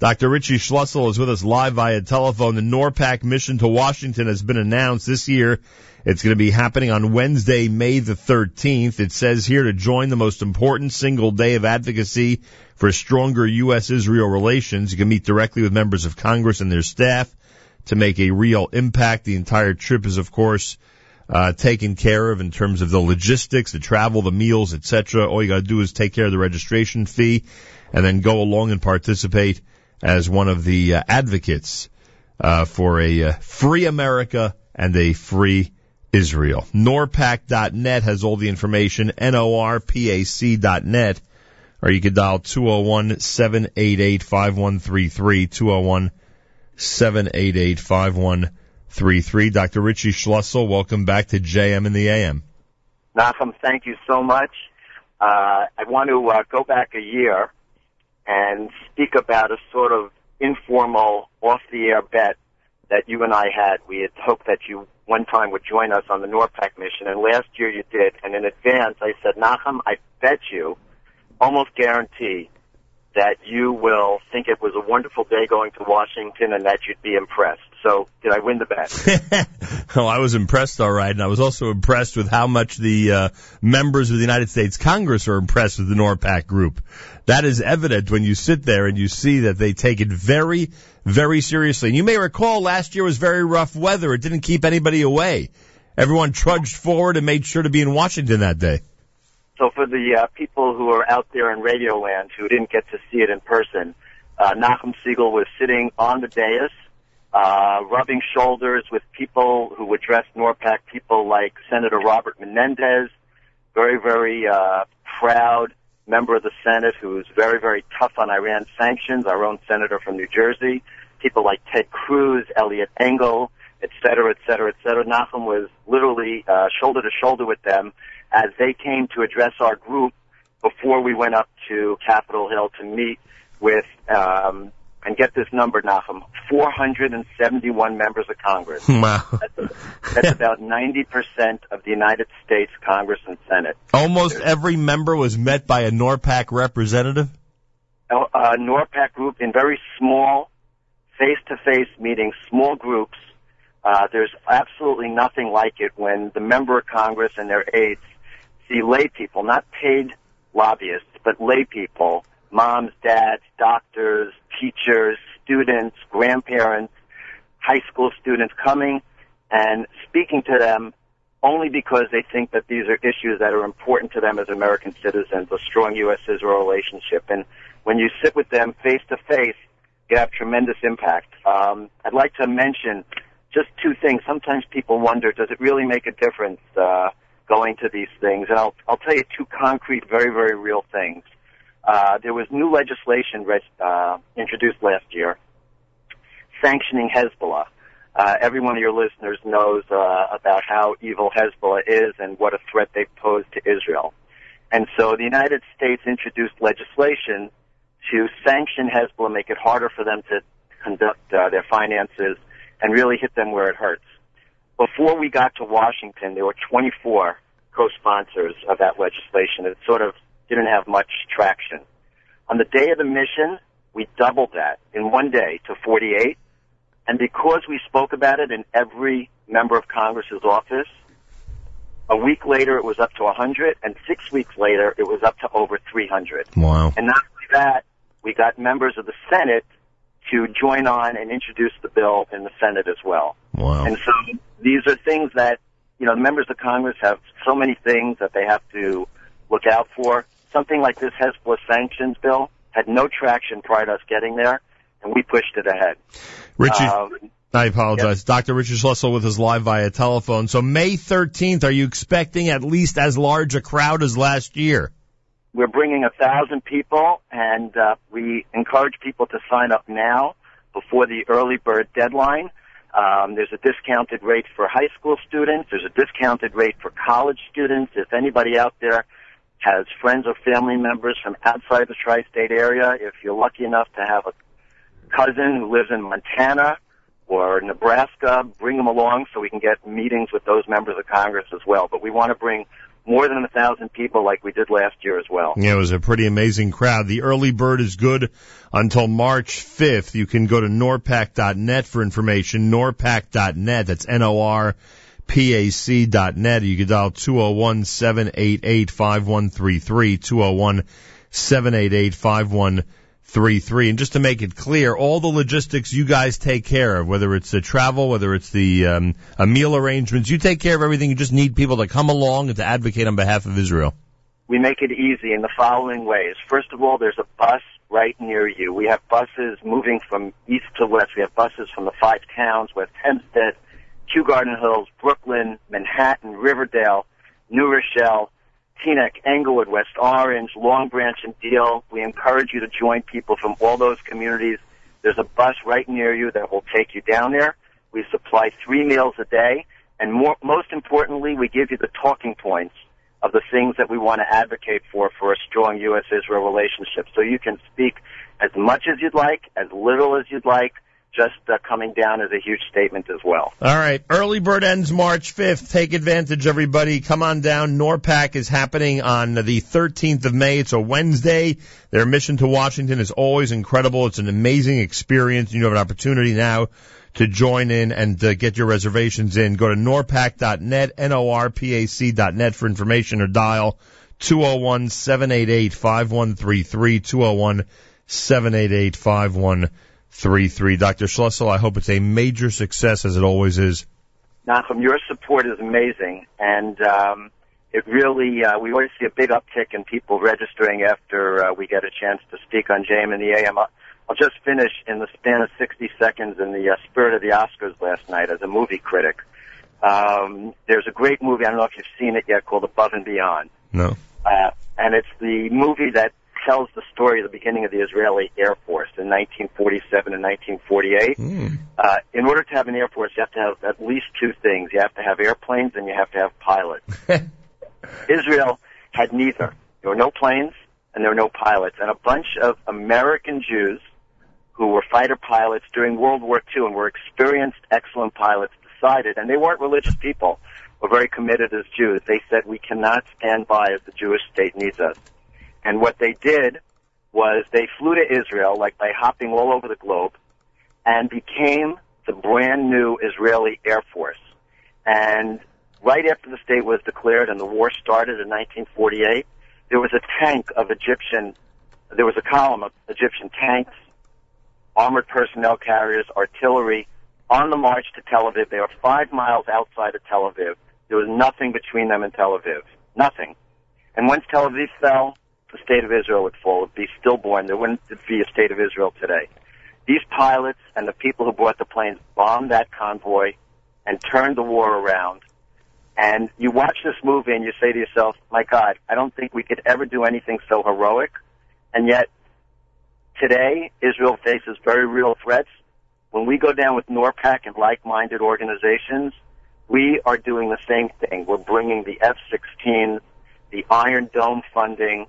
Dr. Richie Schlussel is with us live via telephone. The NORPAC mission to Washington has been announced this year. It's going to be happening on Wednesday, May the 13th. It says here to join the most important single day of advocacy for stronger U.S.-Israel relations. You can meet directly with members of Congress and their staff to make a real impact. The entire trip is, of course, uh, taken care of in terms of the logistics, the travel, the meals, etc. All you got to do is take care of the registration fee and then go along and participate as one of the uh, advocates uh, for a uh, free America and a free Israel. Norpac.net has all the information. N-O-R-P-A-C.net. Or you could dial 201-788-5133. 201-788-5133. Dr. Richie Schlussel, welcome back to JM in the AM. Nachum, thank you so much. Uh, I want to uh, go back a year and speak about a sort of informal, off-the-air bet that you and I had. We had hoped that you one time would join us on the NORPAC mission, and last year you did. And in advance, I said, Nachum, I bet you, almost guarantee, that you will think it was a wonderful day going to Washington and that you'd be impressed. So, did I win the bet? well, I was impressed, all right, and I was also impressed with how much the uh, members of the United States Congress are impressed with the NORPAC group. That is evident when you sit there and you see that they take it very, very seriously. And you may recall last year was very rough weather. It didn't keep anybody away. Everyone trudged forward and made sure to be in Washington that day. So for the uh, people who are out there in Radio Land who didn't get to see it in person, uh, Nachum Segal was sitting on the dais, uh, rubbing shoulders with people who addressed NORPAC, people like Senator Robert Menendez, very, very uh, proud member of the Senate who's very, very tough on Iran sanctions, our own senator from New Jersey, people like Ted Cruz, Eliot Engel, et cetera, et cetera, et cetera. Nachum was literally uh, shoulder to shoulder with them as they came to address our group before we went up to Capitol Hill to meet with, um, and get this number, Nachum, 471 members of Congress. Wow. That's, that's about 90% of the United States Congress and Senate. Almost every member was met by a NORPAC representative? Uh, uh NORPAC group in very small, face-to-face meetings, small groups. Uh, there's absolutely nothing like it when the member of Congress and their aides see lay people, not paid lobbyists, but lay people, moms, dads, doctors, teachers, students, grandparents, high school students coming and speaking to them only because they think that these are issues that are important to them as American citizens, a strong U.S.-Israel relationship. And when you sit with them face to face, you have tremendous impact. Um, I'd like to mention just two things. Sometimes people wonder, does it really make a difference uh, going to these things? And I'll, I'll tell you two concrete, very, very real things. Uh, there was new legislation uh, introduced last year sanctioning Hezbollah. Uh, every one of your listeners knows uh, about how evil Hezbollah is and what a threat they pose to Israel. And so the United States introduced legislation to sanction Hezbollah, make it harder for them to conduct uh, their finances, and really hit them where it hurts. Before we got to Washington, there were 24 co-sponsors of that legislation. It sort of didn't have much traction. On the day of the mission, we doubled that in one day to 48. And because we spoke about it in every member of Congress's office, a week later it was up to 100, and six weeks later it was up to over 300. Wow. And not only that, we got members of the Senate to join on and introduce the bill in the Senate as well. Wow. And so these are things that, you know, members of Congress have so many things that they have to look out for. Something like this Hezbollah sanctions bill had no traction prior to us getting there, and we pushed it ahead. Richie, um, I apologize. Yep. Dr. Richard Schlussel with us live via telephone. So May 13th, are you expecting at least as large a crowd as last year? We're bringing a thousand people, and uh, we encourage people to sign up now before the early bird deadline. Um, there's a discounted rate for high school students. There's a discounted rate for college students. If anybody out there has friends or family members from outside the tri-state area, if you're lucky enough to have a cousin who lives in Montana or Nebraska, bring them along so we can get meetings with those members of Congress as well. But we want to bring more than a thousand people like we did last year as well. Yeah, it was a pretty amazing crowd. The early bird is good until March 5th. You can go to norpac.net for information. Norpac.net. That's N-O-R pac.net. You can dial 201-788-5133, 201-788-5133. And just to make it clear, all the logistics you guys take care of, whether it's the travel, whether it's the um, a meal arrangements, you take care of everything. You just need people to come along and to advocate on behalf of Israel. We make it easy in the following ways. First of all, there's a bus right near you. We have buses moving from east to west. We have buses from the five towns, West Hempstead, Kew Garden Hills, Brooklyn, Manhattan, Riverdale, New Rochelle, Teaneck, Englewood, West Orange, Long Branch, and Deal. We encourage you to join people from all those communities. There's a bus right near you that will take you down there. We supply three meals a day, and more, most importantly, we give you the talking points of the things that we want to advocate for for a strong U.S.-Israel relationship. So you can speak as much as you'd like, as little as you'd like, just uh, coming down is a huge statement as well. All right. Early bird ends March 5th. Take advantage, everybody. Come on down. NORPAC is happening on the 13th of May. It's a Wednesday. Their mission to Washington is always incredible. It's an amazing experience. You have an opportunity now to join in and uh, get your reservations in. Go to norpac.net, N-O-R-P-A-C.net for information or dial 201-788-5133, 201-788-5133 three three. Dr. Schlussel, I hope it's a major success as it always is. Nachum, your support is amazing, and um, it really uh, we always see a big uptick in people registering after uh, we get a chance to speak on JM in the AM. I'll just finish in the span of 60 seconds in the uh, spirit of the Oscars last night as a movie critic. Um, there's a great movie, I don't know if you've seen it yet, called Above and Beyond. No. Uh, and it's the movie that tells the story of the beginning of the Israeli Air Force in 1947 and 1948. Mm. Uh, in order to have an Air Force, you have to have at least two things. You have to have airplanes and you have to have pilots. Israel had neither. There were no planes and there were no pilots. And a bunch of American Jews who were fighter pilots during World War II and were experienced, excellent pilots decided, and they weren't religious people, were very committed as Jews. They said, we cannot stand by as the Jewish state needs us. And what they did was they flew to Israel, like by hopping all over the globe, and became the brand new Israeli Air Force. And right after the state was declared and the war started in 1948, there was a tank of Egyptian, there was a column of Egyptian tanks, armored personnel carriers, artillery on the march to Tel Aviv. They were five miles outside of Tel Aviv. There was nothing between them and Tel Aviv. Nothing. And once Tel Aviv fell, the state of Israel would fall, It would be stillborn. There wouldn't be a state of Israel today. These pilots and the people who brought the planes bombed that convoy and turned the war around. And you watch this movie and you say to yourself, my God, I don't think we could ever do anything so heroic. And yet, today, Israel faces very real threats. When we go down with NORPAC and like-minded organizations, we are doing the same thing. We're bringing the F-16, the Iron Dome funding,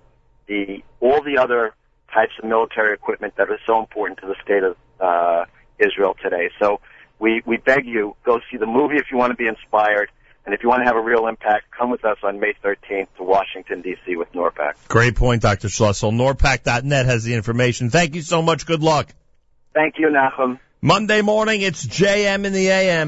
the all the other types of military equipment that are so important to the state of uh, Israel today. So we we beg you go see the movie if you want to be inspired. And if you want to have a real impact, come with us on May 13th to Washington, D.C. with NORPAC. Great point, Dr. Schlussel. NORPAC.net has the information. Thank you so much. Good luck. Thank you, Nachum. Monday morning, it's JM in the AM.